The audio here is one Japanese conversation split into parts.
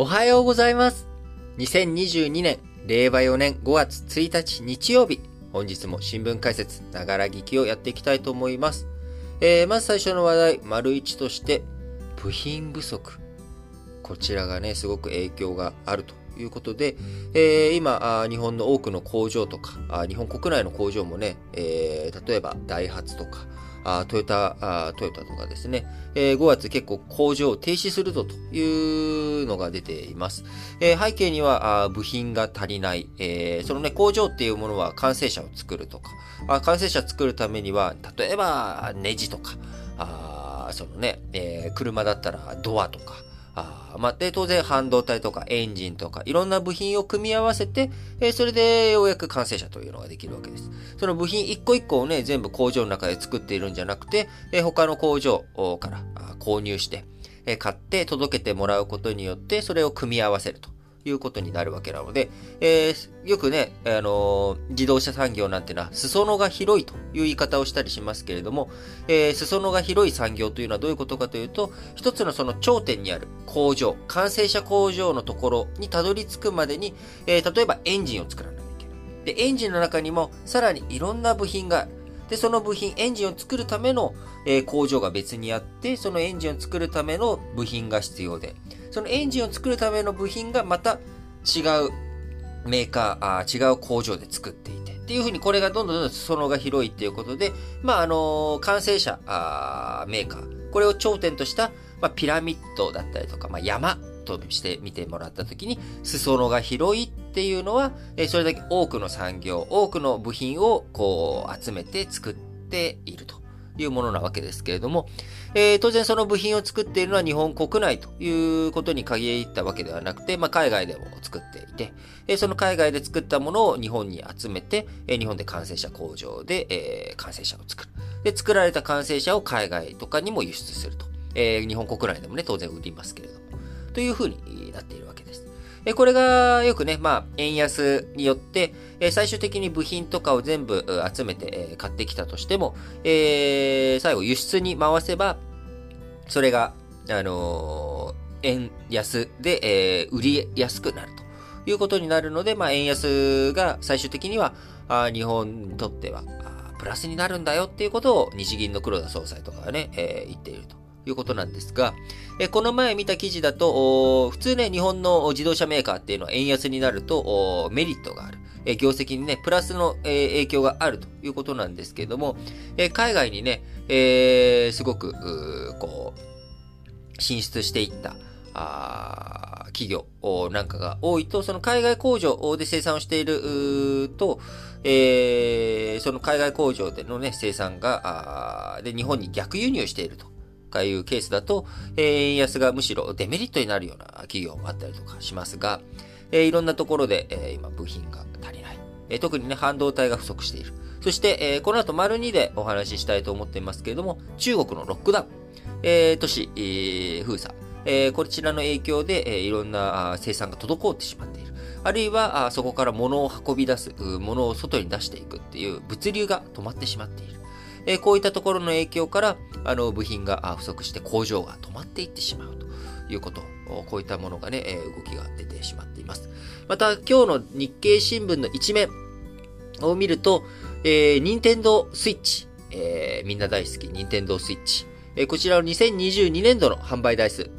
おはようございます。2022年、令和4年5月1日日曜日。本日も新聞解説、ながら聞きをやっていきたいと思います。えー、まず最初の話題、丸一として、部品不足。こちらがね、すごく影響があるということで、えー、今日本の多くの工場とか日本国内の工場もね、えー、例えばダイハツとか、あトヨタあ、トヨタとかですね、えー、5月結構工場を停止するぞというのが出ています。えー、背景にはあ部品が足りない、えー、そのね、工場っていうものは完成車を作るとか、あ完成車作るためには、例えばネジとか、あそのね、えー、車だったらドアとか、あまあ、で、当然半導体とかエンジンとかいろんな部品を組み合わせて、えー、それでようやく完成車というのができるわけです。その部品一個一個をね、全部工場の中で作っているんじゃなくて、えー、他の工場から購入して、えー、買って届けてもらうことによって、それを組み合わせると。いうことになるわけなので、えー、よくね、あのー、自動車産業なんてのは、裾野が広いという言い方をしたりしますけれども、えー、裾野が広い産業というのはどういうことかというと、一つのその頂点にある工場、完成車工場のところにたどり着くまでに、えー、例えばエンジンを作らなきゃいけない。で、エンジンの中にもさらにいろんな部品がで、その部品、エンジンを作るための、え、工場が別にあって、そのエンジンを作るための部品が必要で、そのエンジンを作るための部品がまた違うメーカー、あ違う工場で作っていて、っていうふうにこれがどんどんどんどん裾野が広いっていうことで、まあ、あの、完成車あメーカー、これを頂点とした、まあ、ピラミッドだったりとか、まあ、山として見てもらったときに、裾野が広いっていうのは、えそれだけ多くの産業、多くの部品をこう集めて作っていると。いうものなわけですけれども、えー、当然その部品を作っているのは日本国内ということに限ったわけではなくて、まあ、海外でも作っていて、えー、その海外で作ったものを日本に集めて、えー、日本で完成車工場で、えー、完成車を作る。で、作られた完成車を海外とかにも輸出すると。え、日本国内でもね、当然売りますけれども。というふうになっているわけです。これがよくね、まあ、円安によって、最終的に部品とかを全部集めて、買ってきたとしても、えー、最後輸出に回せば、それが、あのー、円安で、えー、売りやすくなるということになるので、まあ、円安が最終的には、あ日本にとっては、プラスになるんだよっていうことを日銀の黒田総裁とかがね、えー、言っていると。いうことなんですが、えこの前見た記事だと、普通ね、日本の自動車メーカーっていうのは円安になるとメリットがある。え業績にね、プラスの、え影響があるということなんですけれども、え海外にね、えー、すごく、こう、進出していった、あ企業なんかが多いと、その海外工場で生産をしていると、えー、その海外工場でのね、生産が、で、日本に逆輸入しているとかいうケースだと、えー、円安がむしろデメリットになるような企業もあったりとかしますが、えー、いろんなところで、えー、今部品が足りない。えー、特にね、半導体が不足している。そして、えー、この後丸2でお話ししたいと思っていますけれども、中国のロックダウン、えー、都市、えー、封鎖、えー、こちらの影響で、えー、いろんな生産が滞ってしまっている。あるいは、あそこから物を運び出す、物を外に出していくっていう物流が止まってしまっている。えこういったところの影響から、あの、部品が不足して工場が止まっていってしまうということ。こういったものがね、動きが出てしまっています。また、今日の日経新聞の一面を見ると、えー、任天堂スイッチ、えー、みんな大好き、任天堂スイッチ。えー、こちらの2022年度の販売台数、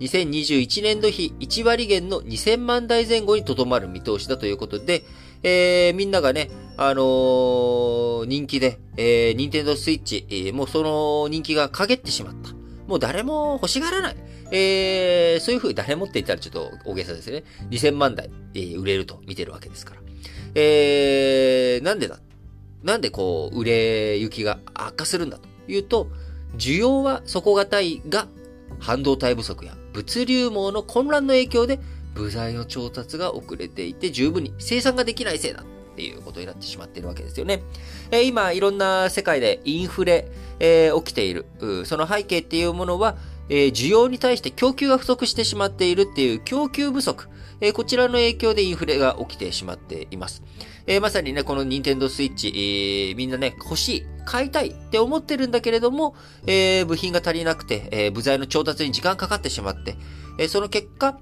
2021年度比1割減の2000万台前後にとどまる見通しだということで、えー、みんながね、あのー、人気で、えー、ニンテンドースイッチ、えー、もうその人気が陰ってしまった。もう誰も欲しがらない。えー、そういう風に誰もって言ったらちょっと大げさですね。2000万台、えー、売れると見てるわけですから。えー、なんでだ？なんでこう、売れ行きが悪化するんだというと、需要は底堅いが、半導体不足や物流網の混乱の影響で部材の調達が遅れていて十分に生産ができないせいだっていうことになってしまっているわけですよね。えー、今、いろんな世界でインフレ、えー、起きている。その背景っていうものは、え、需要に対して供給が不足してしまっているっていう供給不足。え、こちらの影響でインフレが起きてしまっています。え、まさにね、このニンテンドースイッチ、えー、みんなね、欲しい、買いたいって思ってるんだけれども、え、部品が足りなくて、え、部材の調達に時間かかってしまって、え、その結果、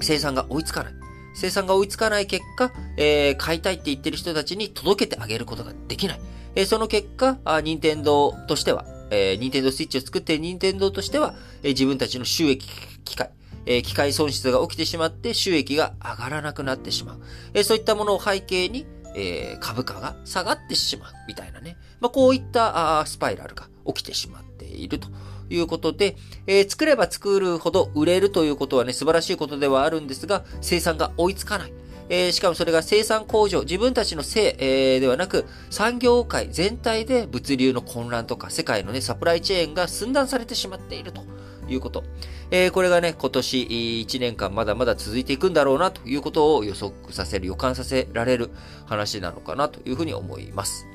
生産が追いつかない。生産が追いつかない結果、えー、買いたいって言ってる人たちに届けてあげることができない。えー、その結果、あ任天堂としては、えー、任天堂スイッチを作っている任天堂としては、えー、自分たちの収益機会、え、機械損失が起きてしまって収益が上がらなくなってしまう。え、そういったものを背景に、えー、株価が下がってしまうみたいなね。まあ、こういったあスパイラルが起きてしまっているということで、えー、作れば作るほど売れるということはね、素晴らしいことではあるんですが、生産が追いつかない。えー、しかもそれが生産工場、自分たちのせい、えー、ではなく、産業界全体で物流の混乱とか、世界のね、サプライチェーンが寸断されてしまっているということ。えー、これがね、今年1年間まだまだ続いていくんだろうなということを予測させる、予感させられる話なのかなというふうに思います。